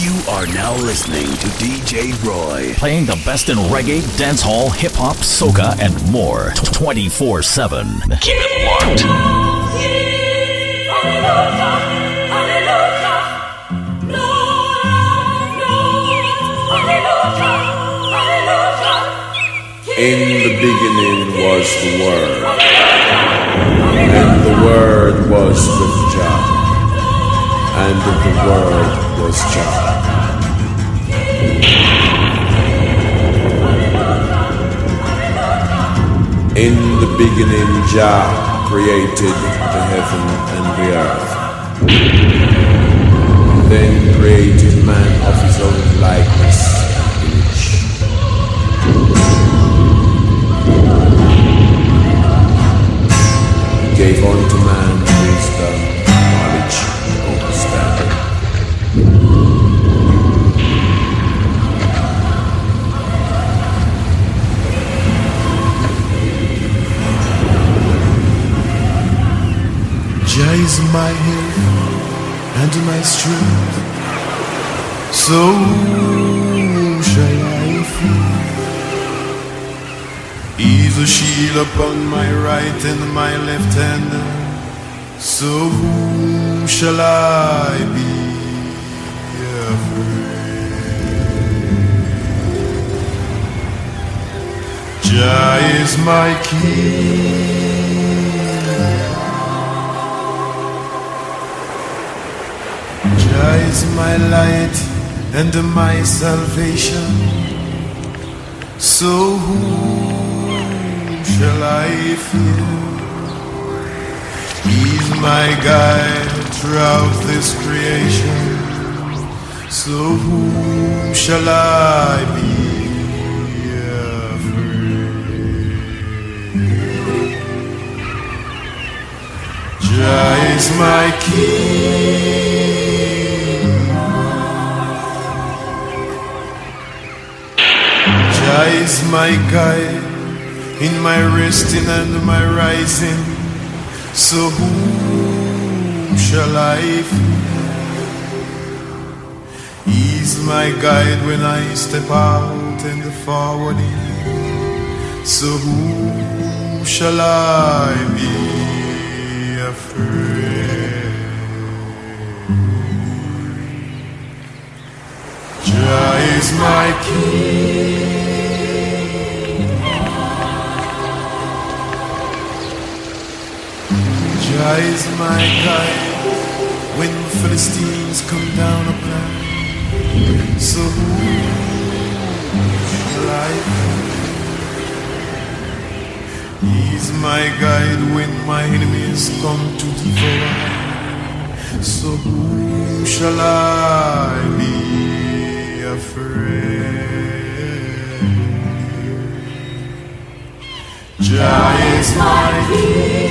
You are now listening to DJ Roy. Playing the best in reggae, dancehall, hip hop, soca, and more 24 7. Keep it locked. In the beginning was the Word, and the Word was with Jah, and the Word was Jah. In the beginning, Jah created the heaven and the earth. Then created man of his own likeness, gave unto man is my help and my strength. So shall I fear? Is a shield upon my right and my left hand. So whom shall I be? Jah is my king. Jah is my light and my salvation. So whom shall I fear? He's my guide throughout this creation. So whom shall I be? Jah is my king. Is my guide in my resting and my rising. So whom shall I fear? Is my guide when I step out and forward in. So whom shall I be afraid? Jah is my king. Is my guide when Philistines come down upon. So who shall I? He's my guide when my enemies come to devour. So who shall I be afraid? Jah is my king.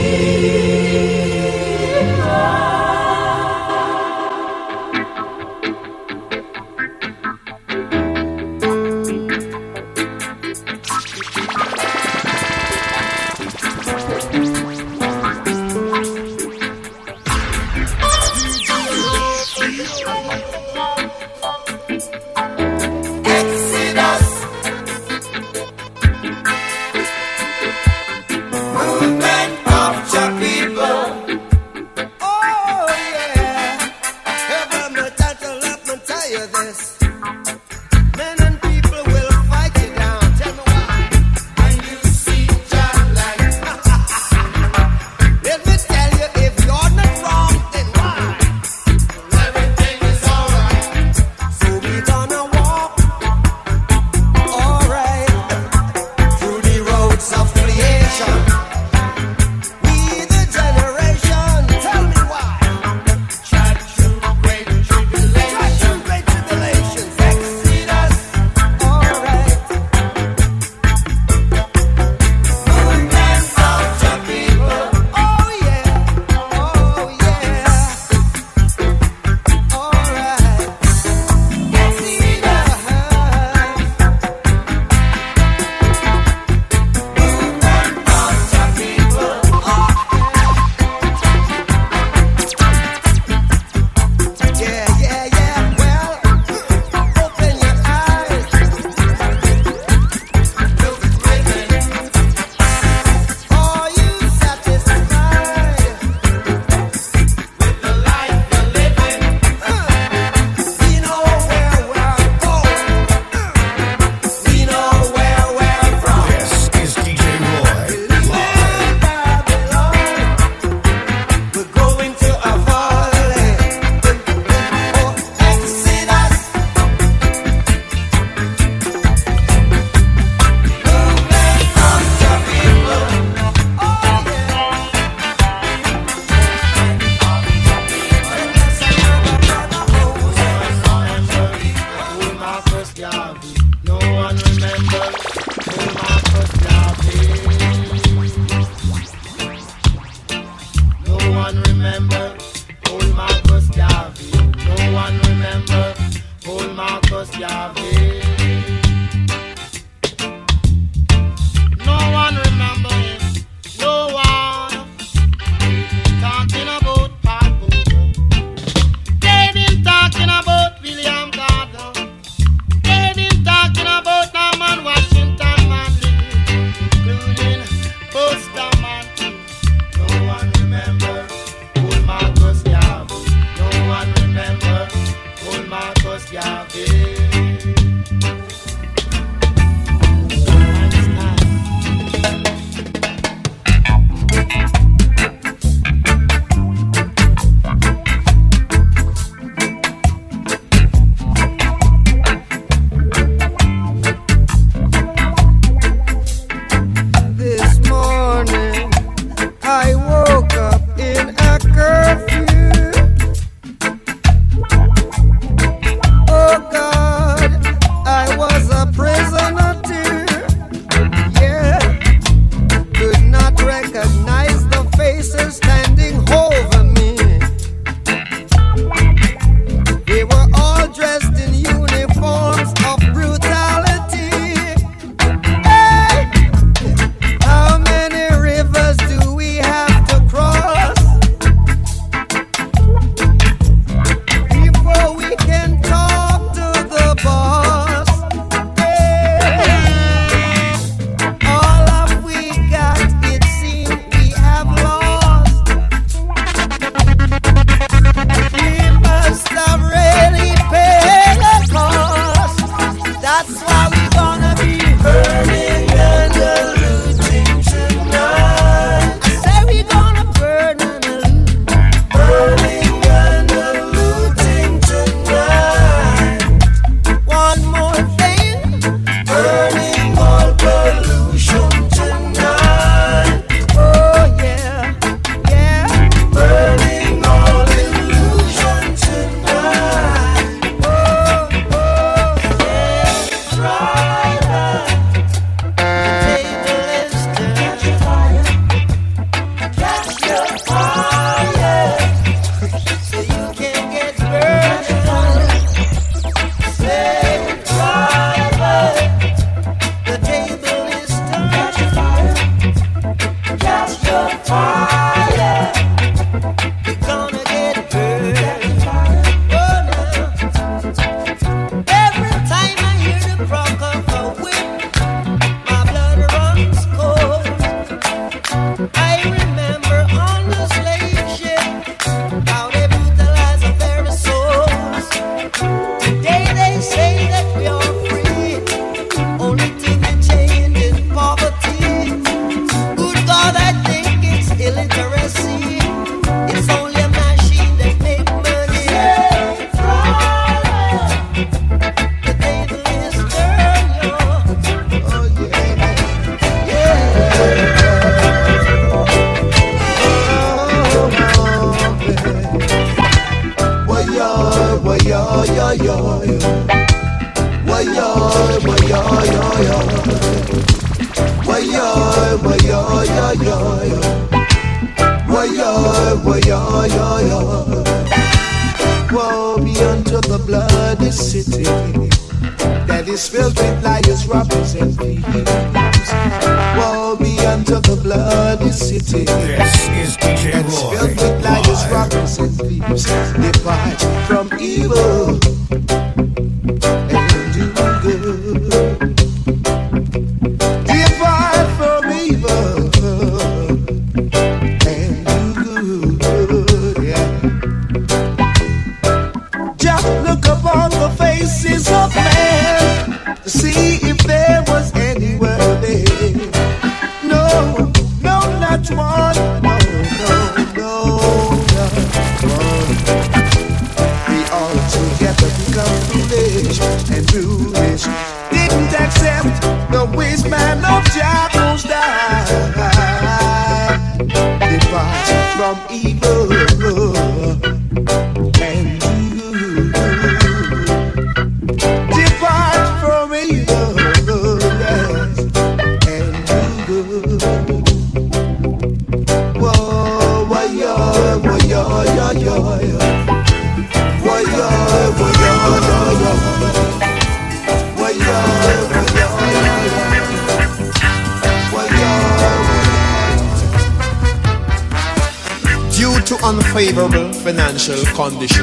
fund this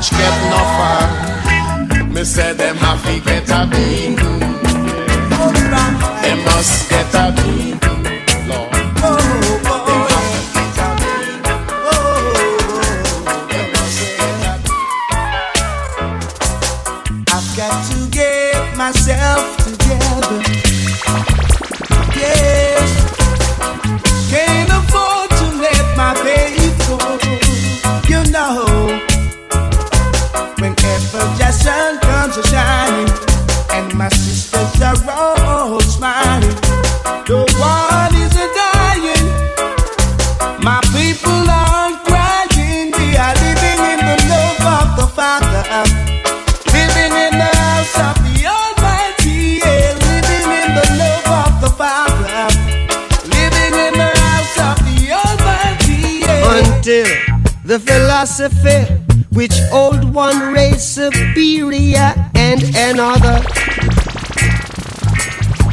much get no far. Me say them have to get a bean. They must get a bean.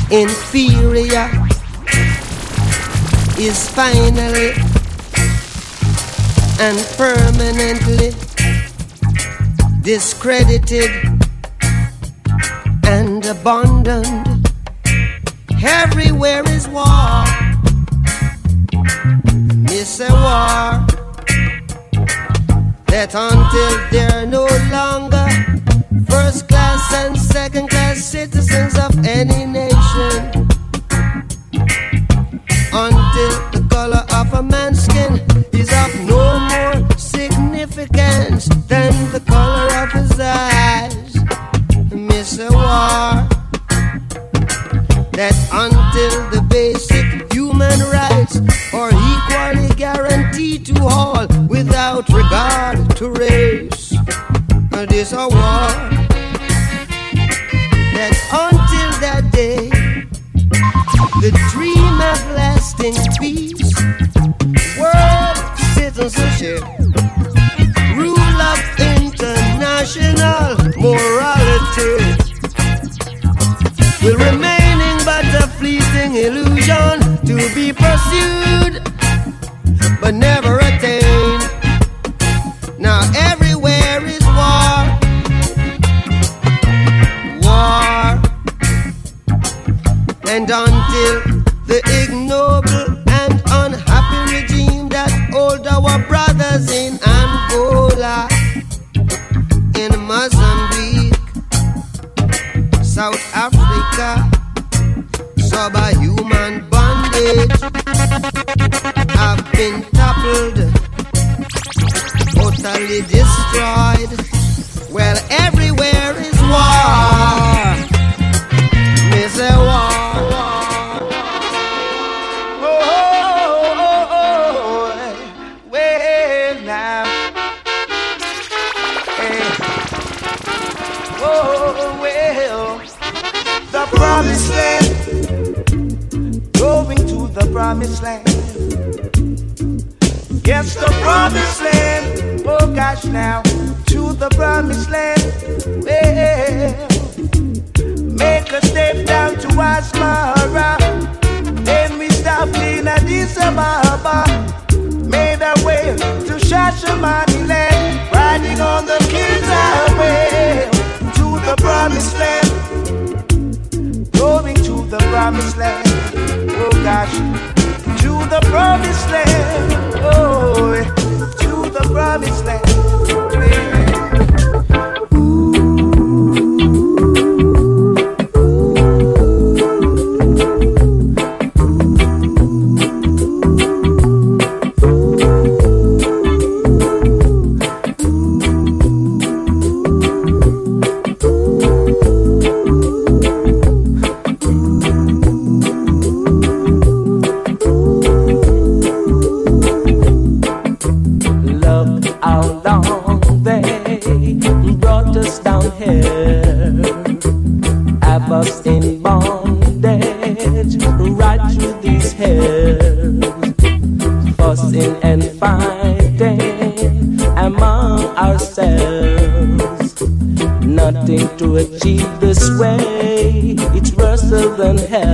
inferior is finally and permanently discredited and abandoned everywhere fleeting illusion to be pursued but never attained. Now everywhere is war, war, and on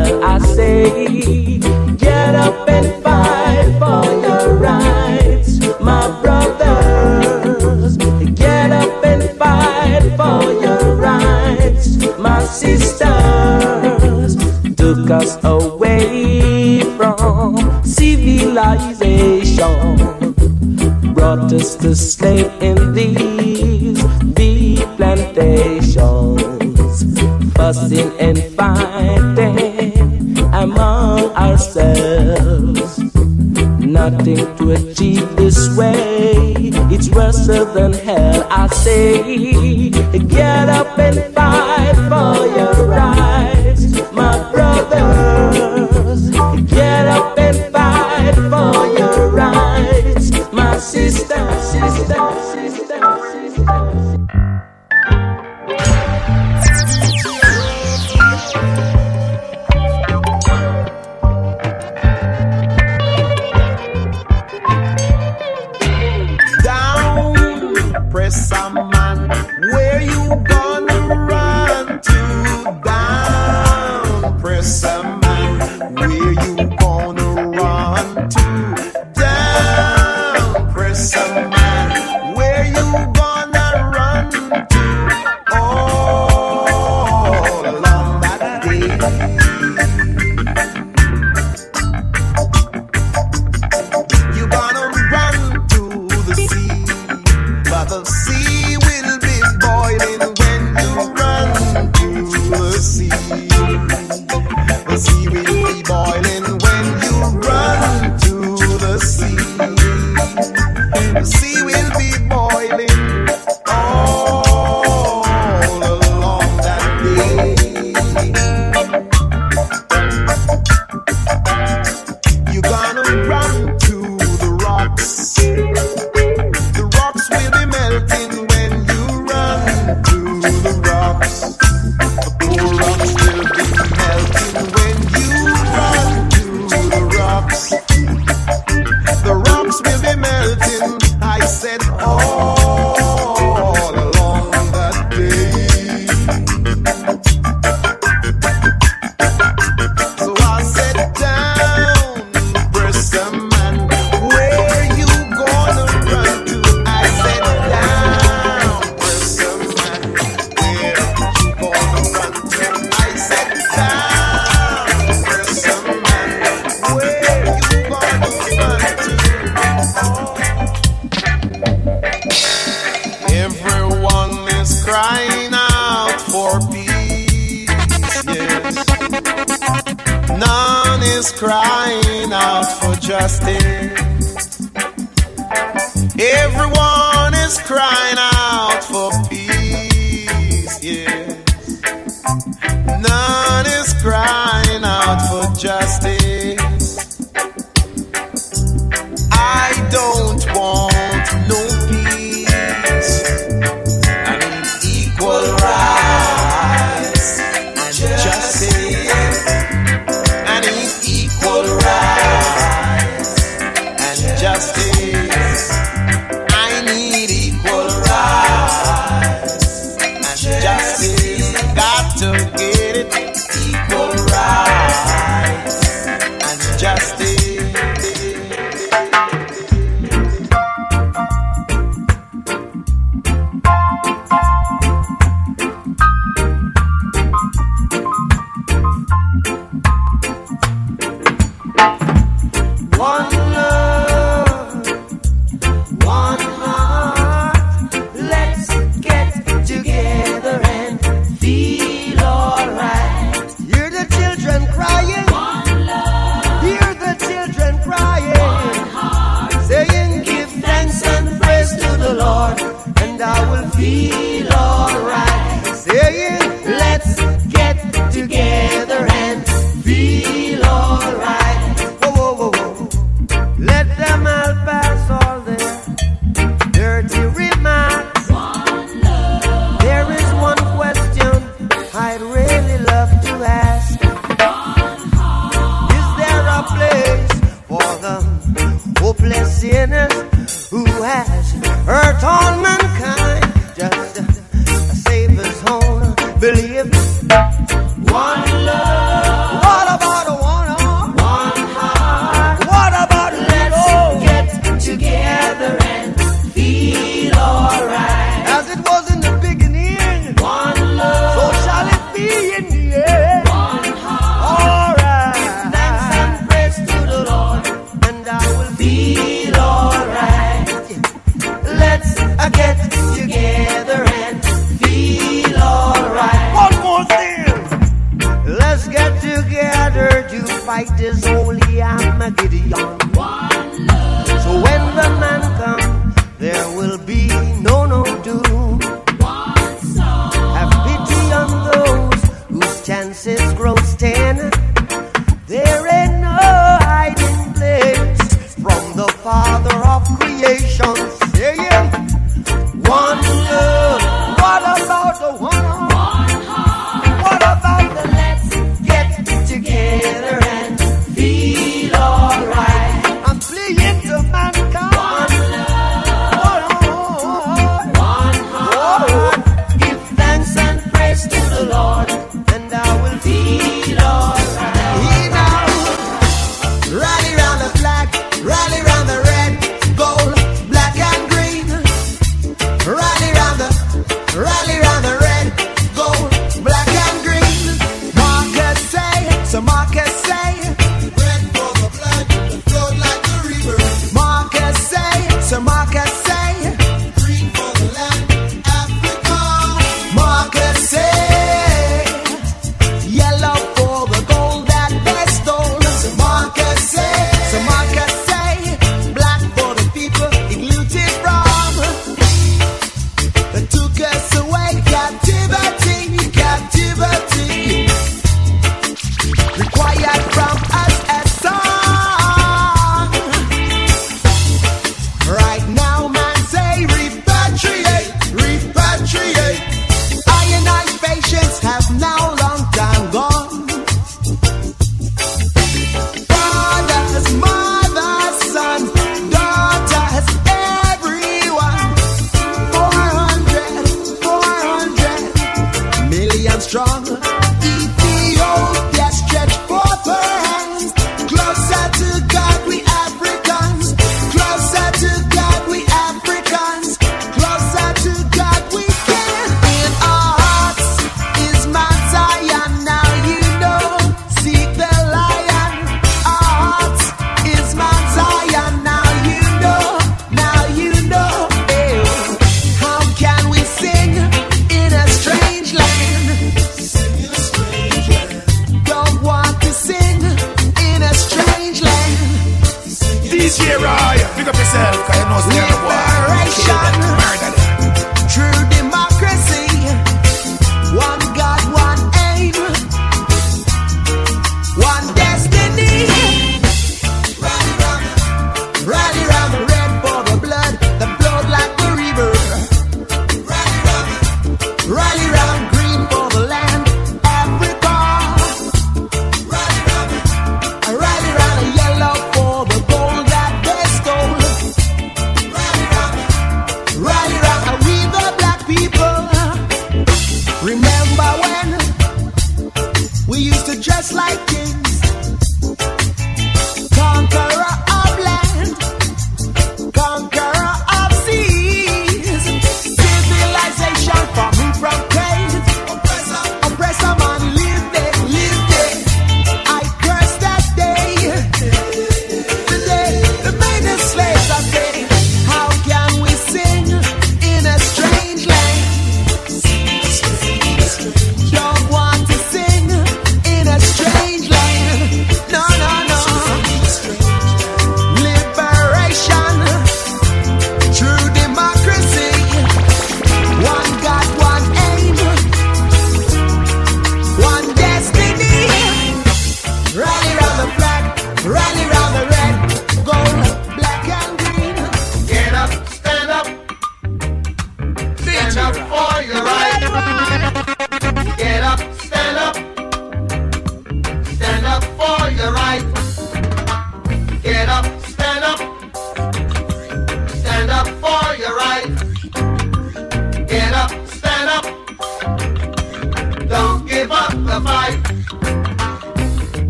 I say, get up and fight for your rights, my brothers. Get up and fight for your rights, my sisters. Took us away from civilization, brought us to slave in these deep plantations, fussing and fighting ourselves. Nothing to achieve this way, it's worse than hell. I say, get up and fight for your right.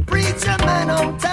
Preacher man, don't tell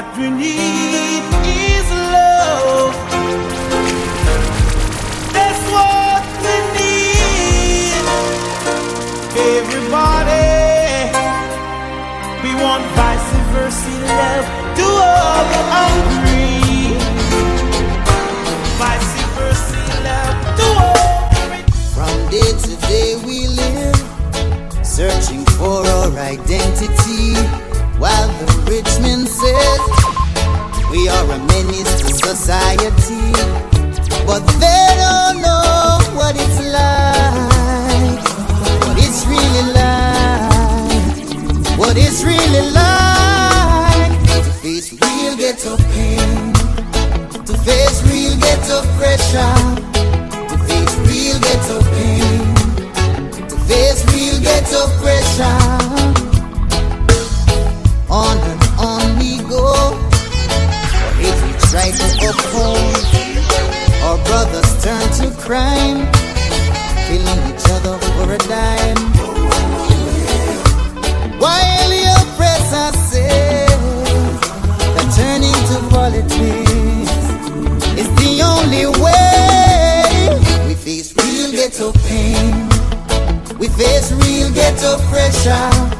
What we need is love. That's what we need. Everybody, we want vice versa love to all the hungry. Vice versa love to all. From day to day we live, searching for our identity. While the rich man says we are a menace to society, but they to crime, killing each other for a dime. While the oppressor says that turning to politics is the only way. We face real ghetto pain. We face real ghetto pressure.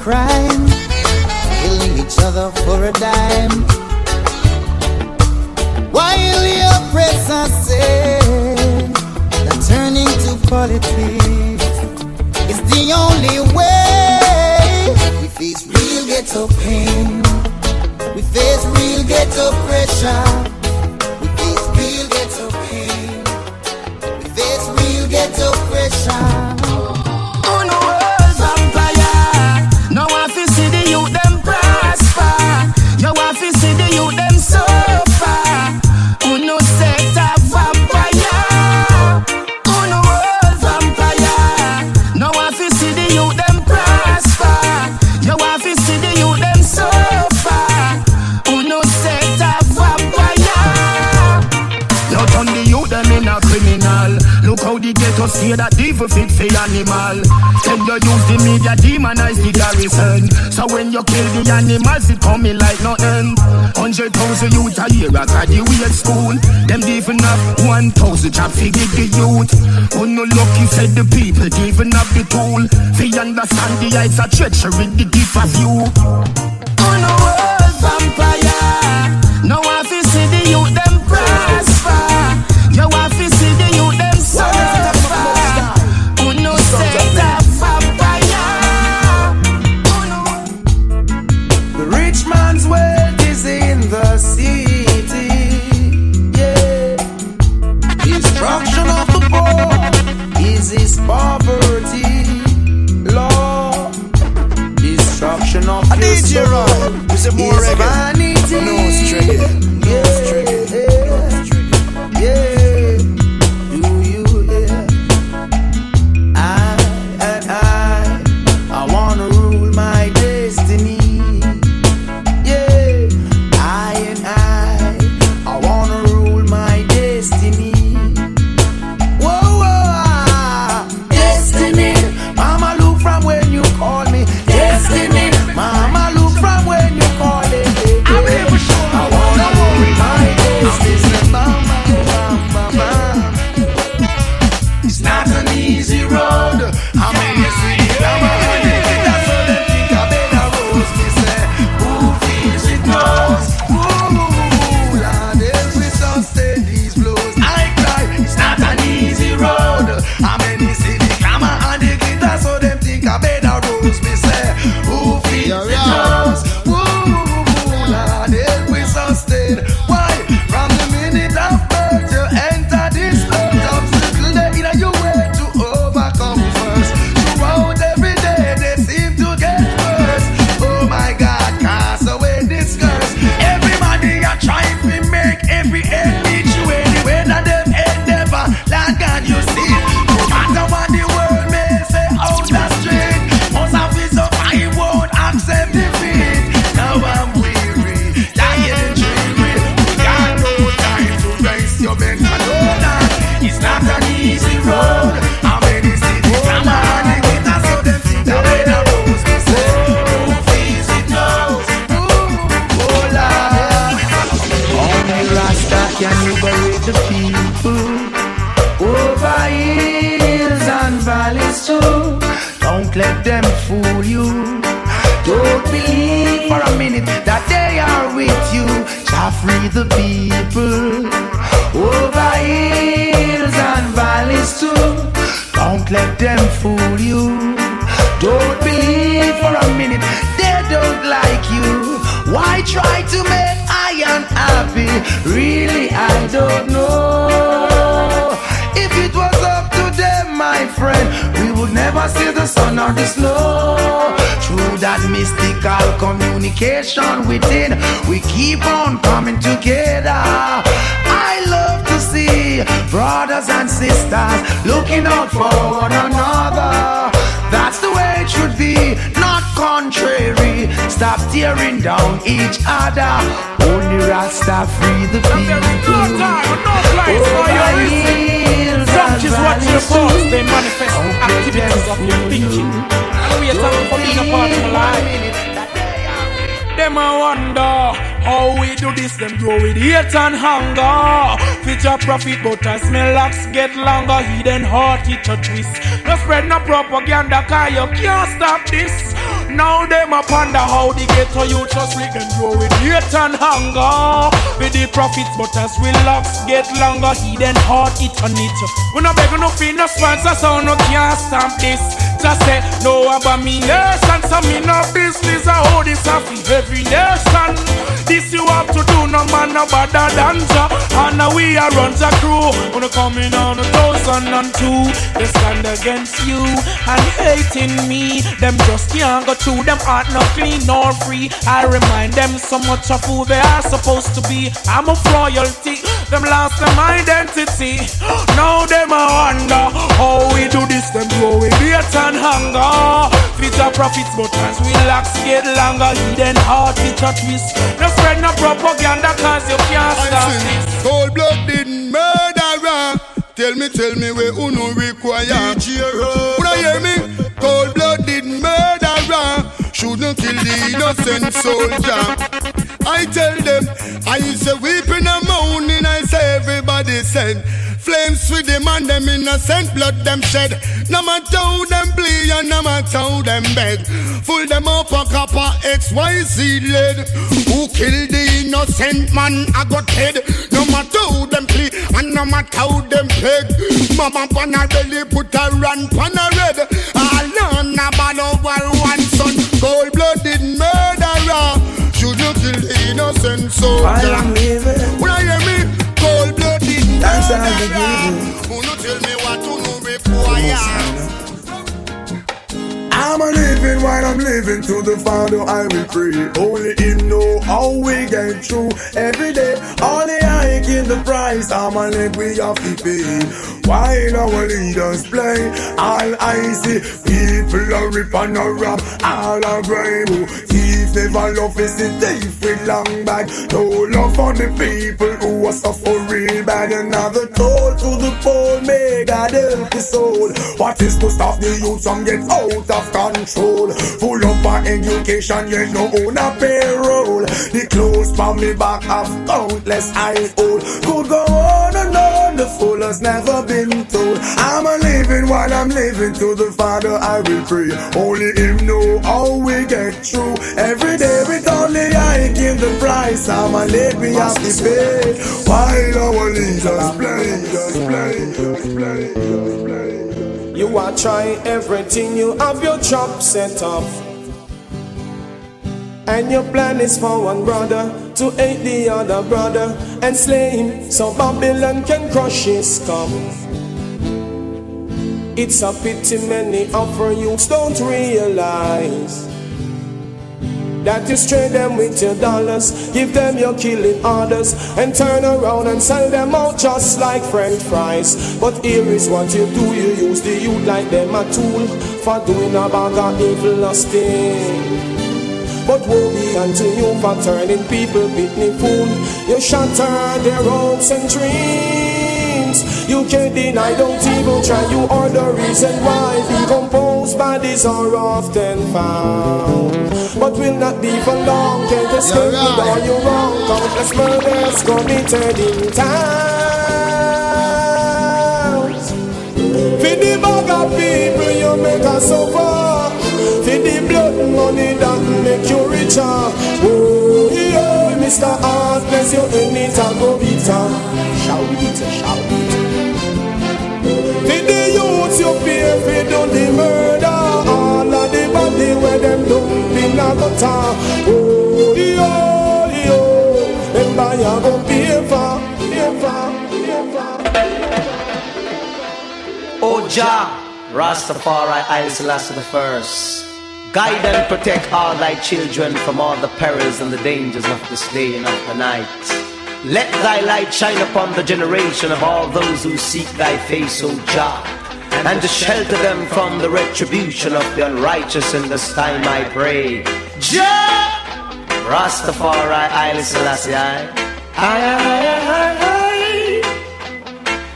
Crime, killing each other for a dime. While the oppressor said that turning to politics is the only way. We face real ghetto pain, we face real ghetto pressure, that fit for animal. Tell you use the media demonize the garrison. So when you kill the animals, it coming like nothing. Hundred thousand youth a year at graduate school. Them even have one thousand job fi give the youth. Who no lucky said the people even have the tool. Fi understand the heights of treachery, the gift of you. On the world vampire. Now I see the youth them prosper. You want DJ Roy, we say more is reggae. vanity. No, it's reggae. No. Yeah. And hunger. Future profit, but as my locks get longer, hidden heart it a twist. No spread no propaganda, cause you can't stop this. Now them a ponder how the ghetto you just we can grow with hate and hunger. With the profits, but as we locks get longer, hidden heart it on it. We no beg no fee, no sponsor, so no can't stop this. Just say no abomination, so me no business. I hold this off every nation. This you have to do, no man no better than Jah. And now we are run the crew. When they coming on a thousand and two, they stand against you and hating me. Them just can't go through. Them heart no clean nor free. I remind them so much of who they are supposed to be. I'm of royalty. Them lost them identity. Now them a wonder how we do this. Them grow with hate and hunger. Future profits, but as we locks get longer, hidden heart it a twist. No spread no propaganda, cause you can't stop this. Cold blooded murderer. Tell me, tell me where uno require. When I hear me, cold blooded murderer. Shouldn't kill the innocent soldier. I tell them, I say weeping and moaning, I say everybody said. Flames with them and them innocent blood them shed. No matter how them bleed and no matter how them beg. Full them up a copper XYZ lead. Who killed the innocent man? I got head. No matter how them plea and no matter how them beg. Mama pan a belly put a run pan a red. All none about over one son. Cold blooded murderer. Should you kill the innocent soldier? While I'm living. When I hear me, That's all the murderer. Who no tell me what to no require? I'm a living while I'm living to the Father I will pray. Only Him know how we get through every day. Only I give the price. I'm a leg we have to pay. While our leaders play, all I see people are rip and a rap, all are grave. Thief never love is the thief with long back. No love for the people who are suffer real bad. Another toll to the poor, may God help the soul. What is to stop the youth from get out of control? Full up on education, yet no own a payroll. The clothes from me back have countless I old. Could go on and on, the fool has never been told. I'm a living while I'm living to the Father I will pray. Only Him know how we get through. Every day with only I give the price. I'm a live we have to pay. While our leaders play, just play, just play, just play. You are trying everything, you have your job set up. And your plan is for one brother to hate the other brother and slay him so Babylon can crush his skull. It's a pity many of our youths don't realize that you trade them with your dollars, give them your killing orders, and turn around and sell them out just like French fries. But here is what you do: you use the youth like them a tool for doing a bag of evil lusting. But woe be unto you for turning people pitney fool. You shatter their hopes and dreams. You can't deny, don't even try. You are the reason why decomposed bodies are often found. But will not be for long. Can't escape You're with all your wrong. Countless murders committed in towns. For the of people you make us suffer. For the blood money that make you richer. Oh, yeah, Mr. Heartless, you in it and go bitter. Shout it, shout it. For the youths you pay for the murder. Where them dump in a gutter. Oh. Them buy a go pay for, pay for, pay for. Oh, o Jah, Rastafari, Haile the First. Guide and protect all thy children from all the perils and the dangers of this day and of the night. Let thy light shine upon the generation of all those who seek thy face, oh, O Jah, and to shelter them from the retribution of the unrighteous in this time I pray. Jah, Rastafari, Haile Selassie, I. Aye, aye, aye, aye, aye.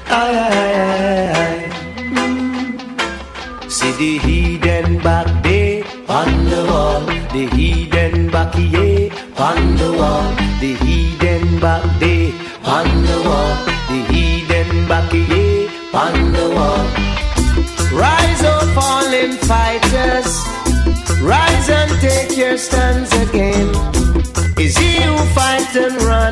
Aye, aye, aye, aye. Hmm. See the heathen back there on the wall, the heathen back here on the wall, the heathen back there on the wall, the heathen back here on the wall. Fighters, rise and take your stands again. Is he who fight and run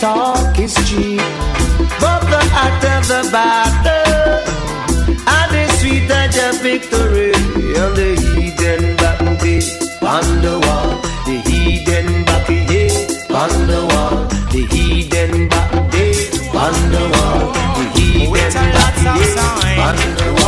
talk is cheap. But the act of the battle and the sweet edge of victory on the heathen back day on the wall. The heathen back yeah on the wall. The heathen back day on the wall. The lots of yeah on the wall.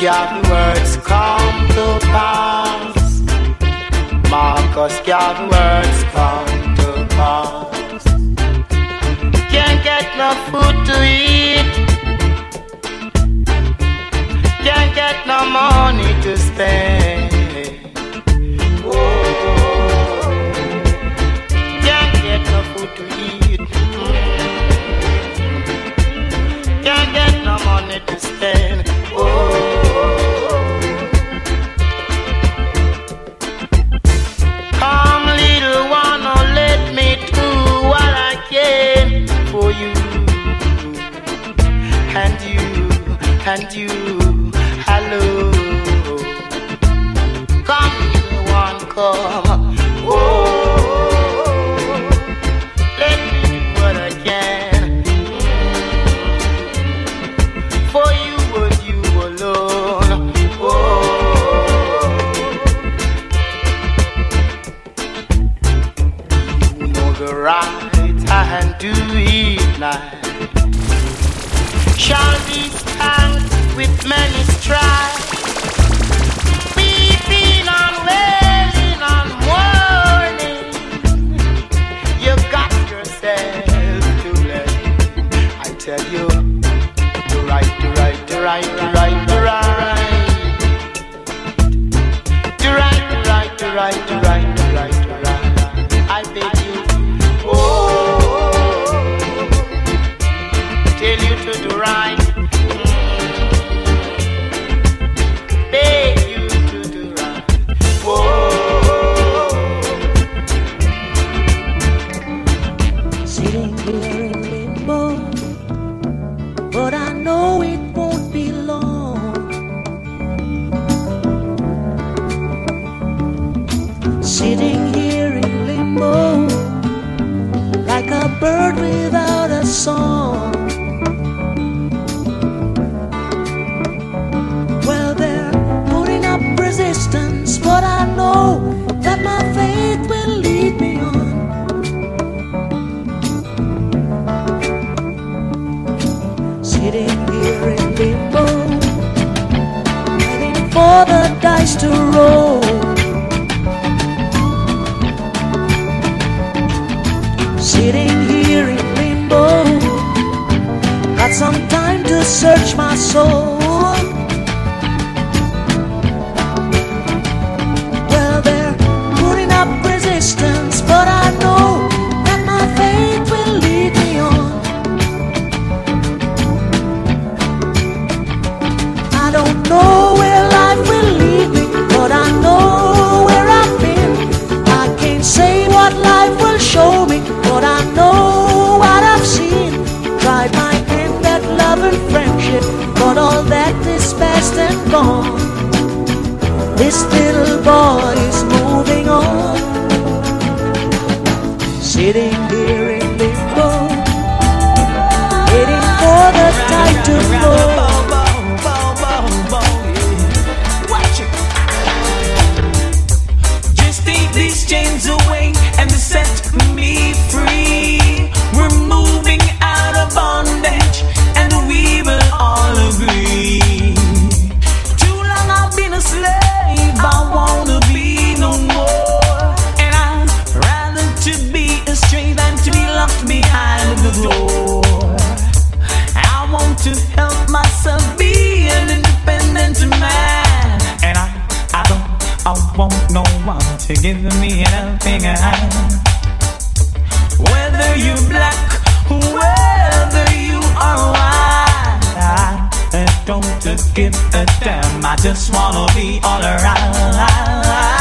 Garvey words come to pass. Marcus Garvey words come to pass. Can't get no food to eat. Can't get no money to spend. life shall be spanked with many stripes. give a damn. I just wanna be all around.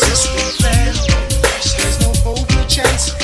There's no over chance.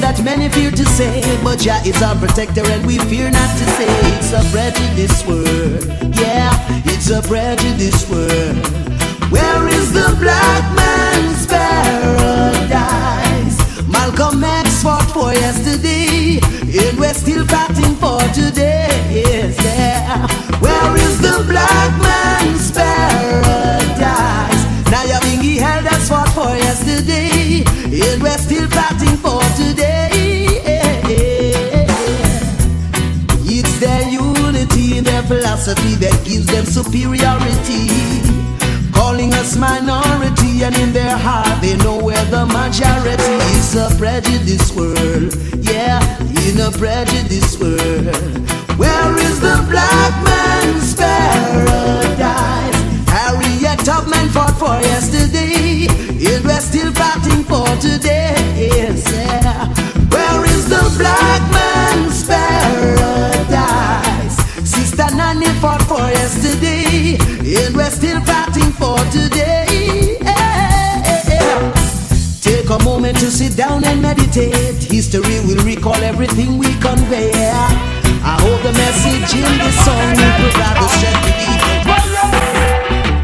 That many fear to say, but yeah, it's our protector, and we fear not to say it's a prejudice world. Yeah, it's a prejudice world. Where is the black man's paradise? Malcolm X fought for yesterday, and we're still fighting for today. Yes, yeah. Where is the black man's paradise? Bingi fought for yesterday, and we're still fighting for today. It's their unity, their philosophy that gives them superiority calling us minority, and in their heart they know we're the majority. It's a prejudice world, yeah, in a prejudice world. Where is the black man's paradise? Harriet Tubman fought for yesterday, and we're still fighting for today. Yes, yeah. Where is the black man's paradise? Sister Nanny fought for yesterday, and we're still fighting for today. Take a moment to sit down and meditate. History will recall everything we convey. I hope the message in this song will provide the strength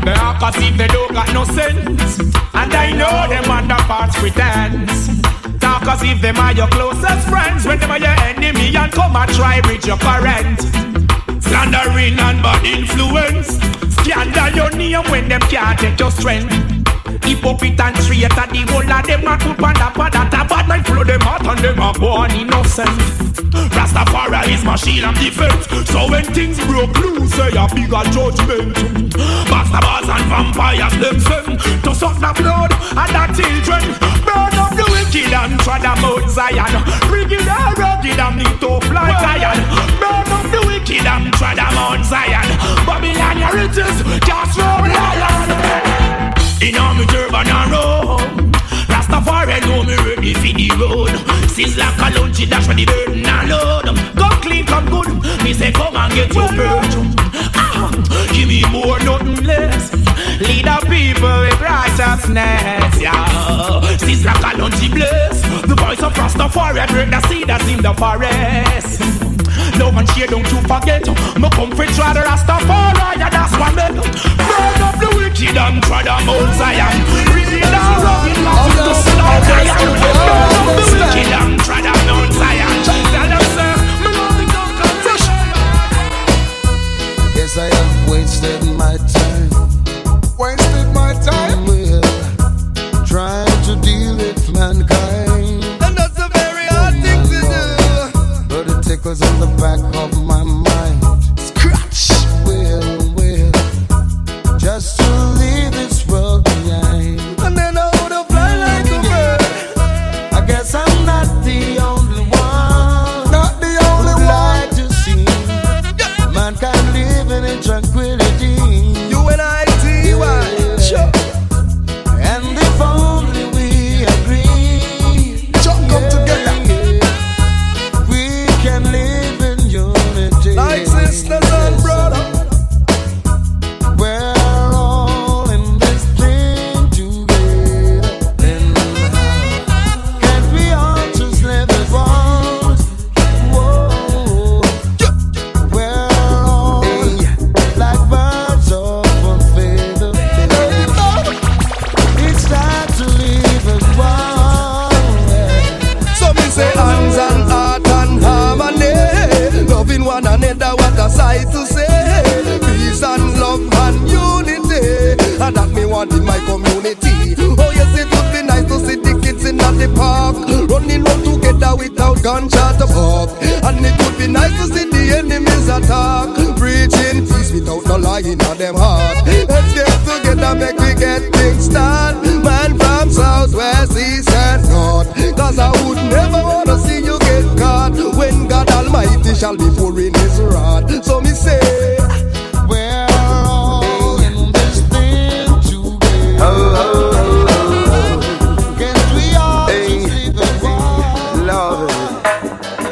we need. They are cause if they don't got no sense. And I know them underparts pretense Talk as if them are your closest friends. When them are your enemy and come and try bridge your current Slandering and bad influence. Scandal your name when them can't take your strength Hypocrite and traitor, the whole of them a put on the pad That a bad mind flow them out and them a born innocent. Rastafari is my shield and defense. So when things broke loose, say a bigger judgment. Bastards and vampires them send To suck the blood and the children. Burn up the wicked and trod them out Zion. Rigged and rugged and need to fly Zion. Burn up the wicked and trod them out Zion. Babylon your riches, just roll lion in all me turban and robe. Rastafari know me ready for the road. Since like a lunch dash for the burden and load. Come clean, come good. Me say come and get your burden ah, Give me more, Lead the people with righteousness yeah. A lunch bless The voice of Rastafari break the seed that's in the forest. Love and share, don't you forget Me come for try the Rastafari yeah, That's what me Burn up the wicked and try the Mount Zion. Read the rugged mountain to slow Zion Burn up the wicked and try the Mount Zion. Tell them sir, me love the confession Guess I have wasted my time Wasted my time. Well, trying to deal with mankind. And that's a very hard thing to do. But it tickles in the back of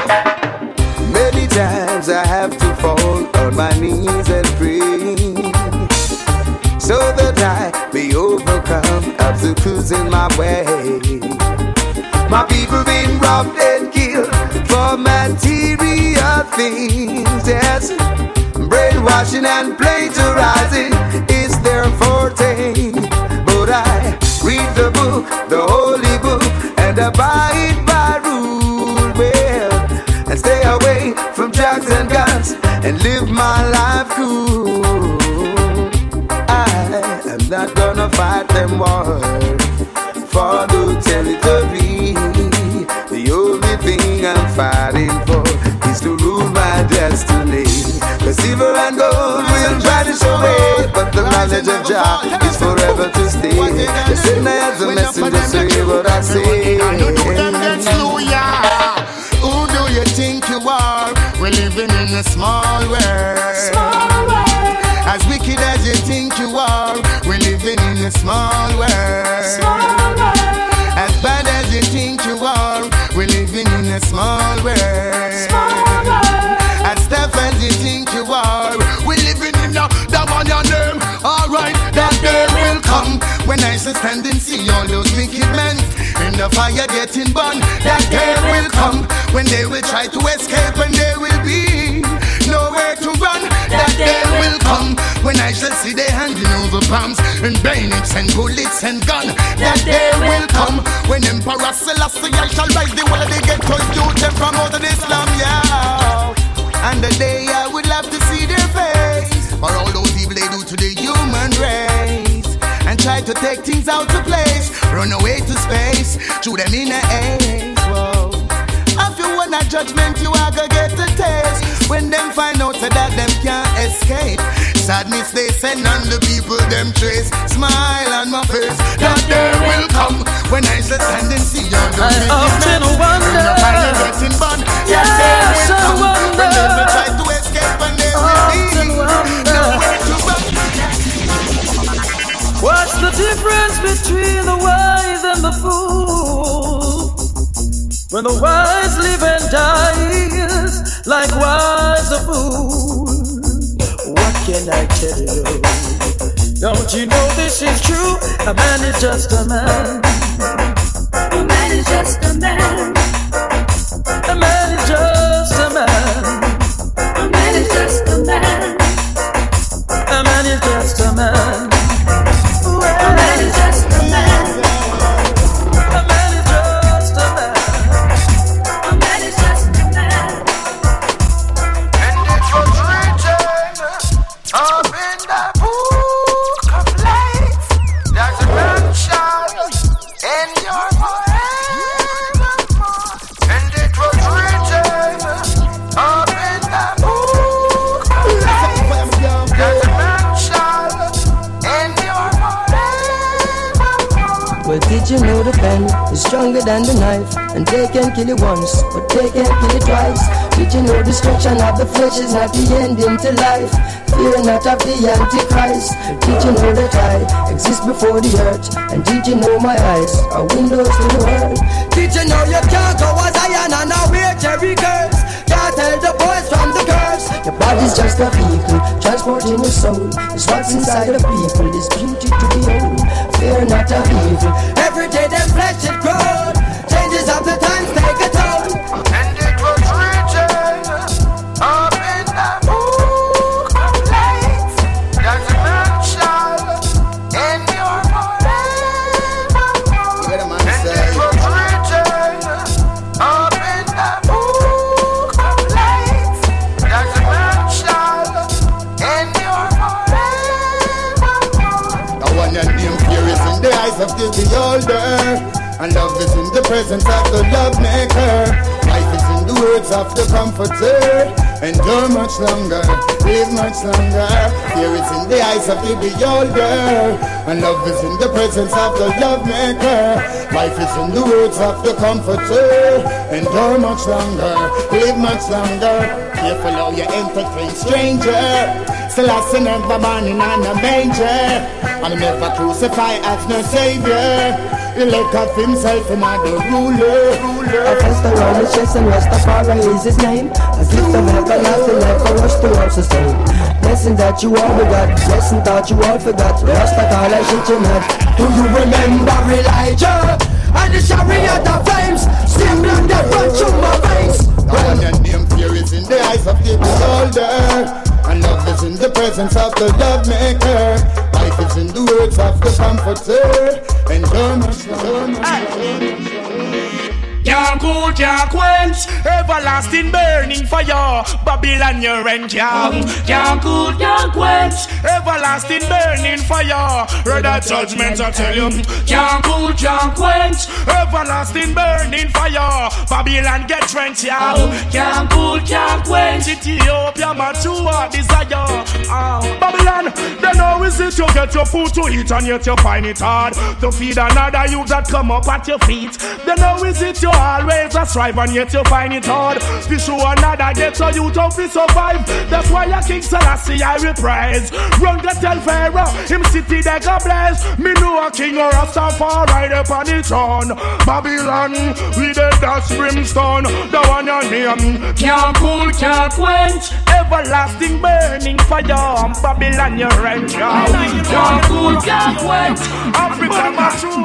Many times I have to fall on my knees and pray so that I may overcome obstacles in my way. My people been robbed and killed for material things. Yes, brainwashing and plagiarizing is their forte. But I read the book, the holy book, and abide live my life cool. I am not gonna fight them wars for no territory. The only thing I'm fighting for is to rule my destiny. The silver and gold will vanish away, but the knowledge of Jah is forever to stay. The sinner as a messenger, say what I say. A small world. As wicked as you think you are, we're living in a small world. As bad as you think you are, we're living in a small world. As tough as you think you are, we're living in a that one your name. Alright, that day will come when I shall stand and see all those wicked men in the fire getting burned. That day will come when they will try to escape and they will be day will come when I shall see they handing over bombs and bayonets and bullets and gun. That day will come when Emperor Selassie I shall rise the whole of the ghetto youth out of Islam, yeah. And the day I would love to see their face for all those evil they do to the human race and try to take things out of place, run away to space, through them in a ace. A judgment, you are gonna get a taste. When them find out that them can't escape. Sadness they send on the people them trace. Smile on my face, that day will come when I shall stand and see your I often wonder. When you find you getting burned, Yes, will I come when they try to escape and they will be nowhere to run. What's the difference between the wise and the fool? When the wise live you? Don't you know this is true? A man is just a man. A man is just a man. Stronger than the knife? And they can kill you once, but they can't kill you twice. Did you know destruction of the flesh is not the ending to life? Fear not of the Antichrist. Did you know that I exist before the earth? And did you know my eyes are windows to the world? Did you know you can't go as iron and now wear cherry girls? Can't tell the boys from the girls. Your body's just a vehicle, transporting your soul. It's what's inside of people, this beauty to behold. Fear not of evil. Every day them flesh it grows. 못해 다 of the comforter. Endure much longer, live much longer. Fear is in the eyes of the beholder. And love is in the presence of the love maker. Life is in the words of the comforter. Endure much longer, live much longer. Careful how you entertain stranger. Selassie never born in a manger. And never crucified as no savior. He let of himself him are the ruler. I test around his chest and Rastafari is his name. A gift of everlasting life for us to all sustain. Blessing that you all begot, blessing that you all forgot. Rastafari shit you not. Do you remember Elijah? And the chariot of flames, still blood that run through my veins. And your name fear is in the eyes of the beholder. And love is in the presence of the love maker. Life is in the words of the comforter. Endure much longer. Can't cool, can't quench. Everlasting burning fire. Babylon your rent can't Can't cool, can't quench. Everlasting burning fire. Read that judgment I tell you. Can't cool, can't quench. Everlasting burning fire. Babylon get drenched yeah Can't cool, can't quench. Ethiopia my true desire. Ah, Babylon They know is it you get your food to eat And yet you find it hard To feed another youth that come up at your feet. They know is it you always a strive and yet you find it hard. To show another get so you don't be survive That's why I King Selassie I reprise. Run to tell Pharaoh him city they go bless. Me know a king or a star right up on the throne Babylon we the dust brimstone. The one your name Can't cool can't quench. Everlasting burning fire Babylon your rent Can't cool can't quench. Africa my true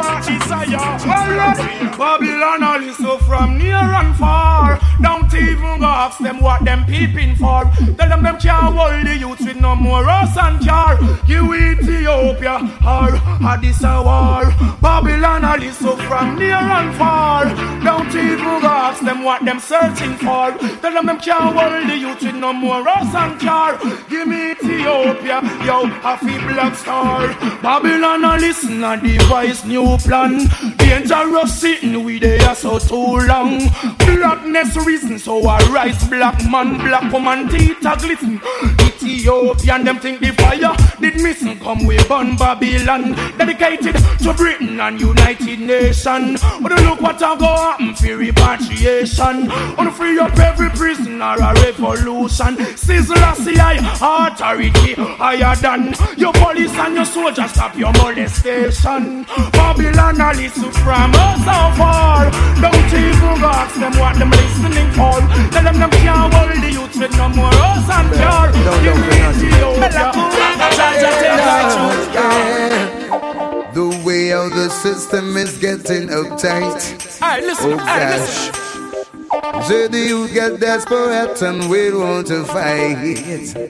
Alright Babylon all is so from near and far. Don't even go ask them what them peeping for. Tell them them can't hold the youth with no more us and car. You Ethiopia or Addis war. Babylon is so from near and far. Don't even go ask them what them searching for. Tell them them can't hold the youth with no more us and car. Give me Ethiopia, yo, a black star. Babylon all listen and devise new plan. Dangerous sitting with there so too long. Blackness reason, so I rise black man, black woman, teeth a glisten. Ethiopian, them think the fire did missing. Come we burn Babylon, dedicated to Britain and United Nation. But look what I go happen for repatriation. On free up every prisoner, a revolution. Selassie I, authority higher than your police and your soldiers. Stop your molestation. Babylon, a listen from us so far. Don't even go them what them listening for. Tell them them can't hold the youth with no more us and pure. Give me Ethiopia. Jaja take our truth. The way how the system is getting uptight. Hey, listen, oh gosh. So the youth get desperate and we want to fight.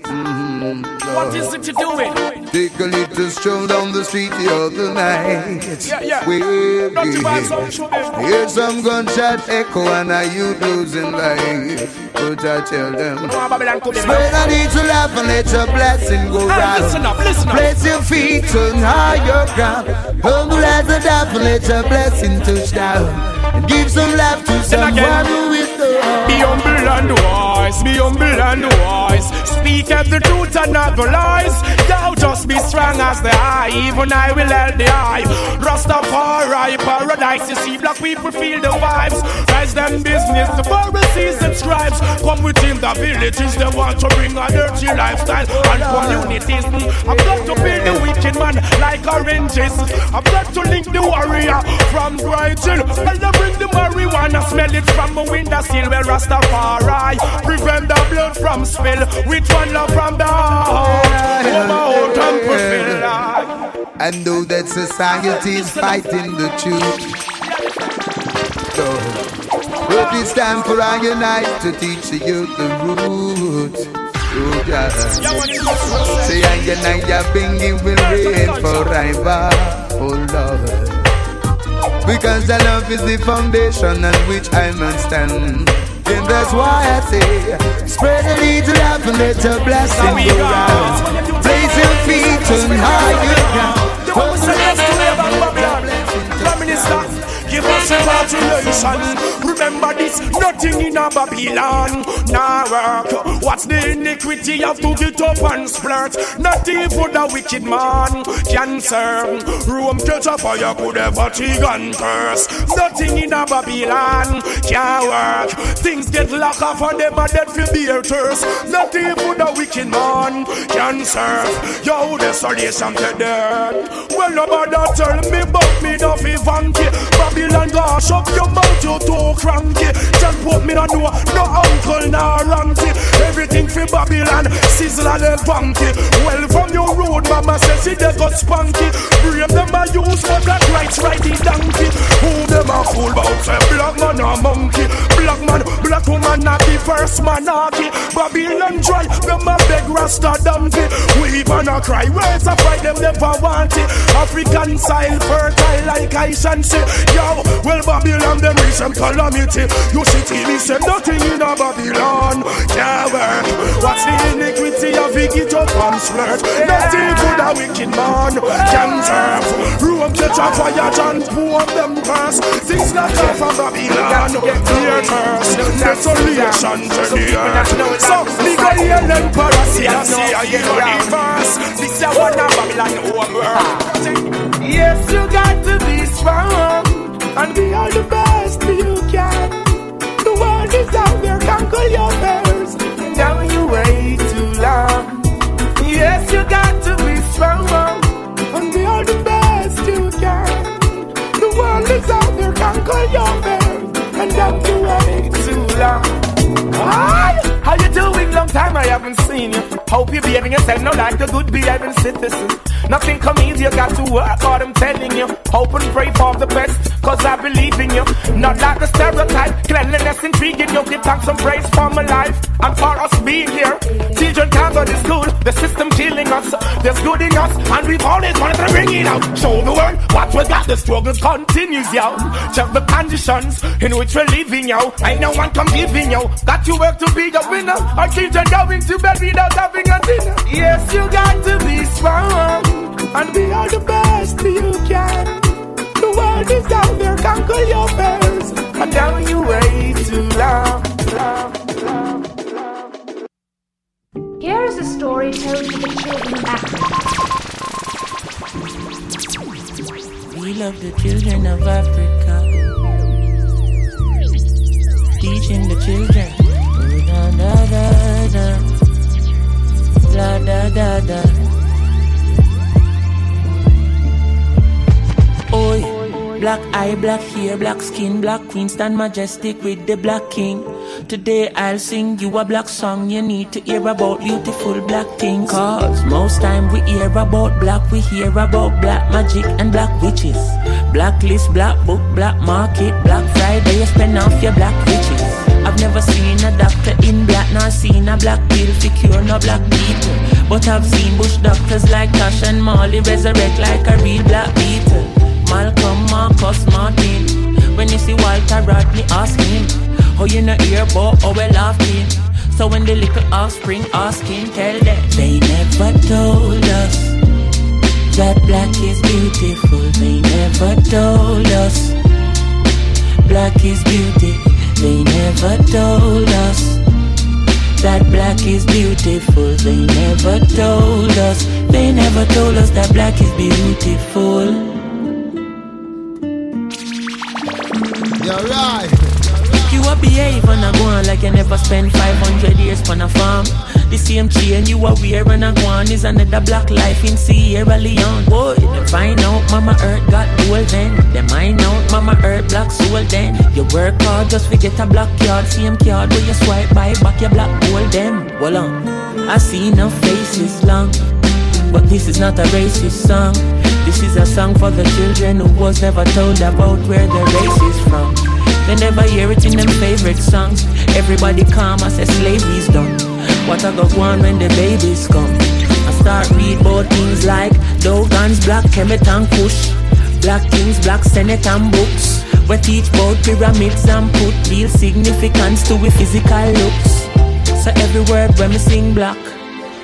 Mhm, What is it you're doing? Take a little stroll down the street the other night. Yeah, yeah. To some. Hear some gunshot echo and a you losing life. But I tell them, Babylon come in. spread a little laugh and let your blessing go round. listen up, listen up. Place your feet on higher ground. Humble as a dove and let your blessing touch down. And give some laugh to someone who. Be humble and wise, be humble and wise. Speak of the truth and not the lies. Thou just be strong as the eye, even I will help the eye. Rastafari, paradise, you see black people feel the vibes. Rise them business, the Pharisees and scribes. Come within the villages, they want to bring a dirty lifestyle and communities. Hmm, I've got to be the wicked man like oranges. I've got to link the warrior from Brighton. Well, they bring the marijuana, smell it from a window sill. Where Rastafari prevent the blood from spill. With one love from the heart. I know that society is fighting the truth. So, but it's time for our unite to teach the youth the yeah. Say, and unite your binging will reign forever. Oh, Lord. Because the love is the foundation on which I must stand. And that's why I say, spread a little love and let your blessing go round. Place your feet on higher ground. The one who said yes to Give us congratulations. Remember this, nothing in a Babylon. Now work. What's the iniquity of to get up and splurt? Not even the wicked man can serve. Rome catch a fire could ever fatigue and curse. Nothing in a Babylon can work. Things get locked off and them are dead for beer thirst. Not even the wicked man can serve. Yo, desolation to dead. Well, nobody tell me about me no fi vanity. Babylon gosh up your mouth, you too cranky. Just put me no know, no uncle, no auntie. Everything for Babylon, sizzle and vanity. Well, from your road, mama says she they got spunky. Brave them a use for black rights, riding donkey. Who them a fool about say black man a monkey. Black man, black woman not the first monarchy. Babylon dry, them a beg Rasta dumpy. We even a cry, words a fight them never want it. African style, fertile like I say, yo, well Babylon them reach some calamity. You see TV say nothing in a Babylon can work. What's the iniquity of it up and flirt? Nothing good a wicked man can serve. Rome catch a fire, John pour them curse. Things not come from Babylon. Fear curse, desolation to the earth. So, nigga, hear them parasia, see a universe. This is one of Babylon over. Yes, you got to be strong and be all the best you can. Is out there, conquer your you too long. Yes, you got to be strong and be all the best you can. The world is out there, your fears. And wait too long. How you doing? Long time I haven't seen you. Hope you're behaving yourself now like a good behaving citizen. Nothing come easy, you got to work hard, I'm telling you. Hope and pray for the best, cause I believe in you. Not like the stereotype, cleanliness intriguing you. Give thanks and praise for my life and for us being here. Children can't go to school, the system killing us. There's good in us, and we've always wanted to bring it out. Show the world what we got, the struggle continues, yo. Check the conditions in which we're living, yo. Ain't no one competing, yo. Got to work to be the winner. Our children going to bed without having a dinner. Yes, you got to be strong and be all the best you can. The world is out there, conquer your fears, and now you wait too long. Here is a story told to the children of Africa. We love the children of Africa. Teaching the children. Oh, da da da da. La da da da. Black eye, black hair, black skin, black queen, stand majestic with the black king. Today I'll sing you a black song. You need to hear about beautiful black things. Cause most time we hear about black, we hear about black magic and black witches. Blacklist, black book, black market, black Friday, you spend off your black riches. I've never seen a doctor in black, nor seen a black pill to cure no black people. But I've seen bush doctors like Tosh and Marley resurrect like a real black beetle. Malcolm, Marcus, Martin. When you see Walter Rodney, ask him. Oh, you know hear about how we him. So when the little offspring ask him, tell them they never told us that black is beautiful. They never told us black is beauty. They never told us that black is beautiful. They never told us. They never told us that black is beautiful. You're right. You a behave and a go on like you never spent 500 years on a farm. The same chain you a wear and a go on is another black life in Sierra Leone. Boy, them find out Mama Earth got gold then. Them find out Mama Earth black soul then. You work hard just to get a black card, same card where you swipe by back your black gold them. Well on, I see no faces long. But this is not a racist song. This is a song for the children who was never told about where their race is from. They never hear it in them favorite songs. Everybody calm as a slavery's done. What I got one when the babies come? I start read about things like Dogons, Black Kemet and Kush, Black Kings, Black Senate and books. We teach about pyramids and put real significance to we physical looks. So every word when we sing black,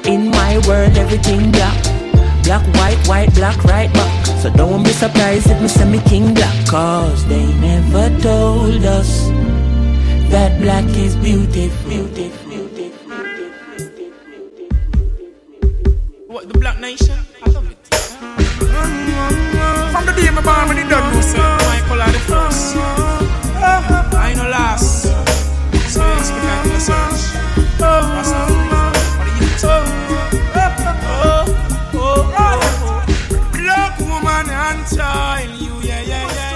in my world everything black. Black, white, white, black, right back. So don't be surprised if me say me king black Cause they never told us That black is beautiful, beautiful. What, the black nation? I love it. From the day my born, when it done, no say, my color the first. I know last. So I do a search. man and child. You, yeah, yeah, yeah.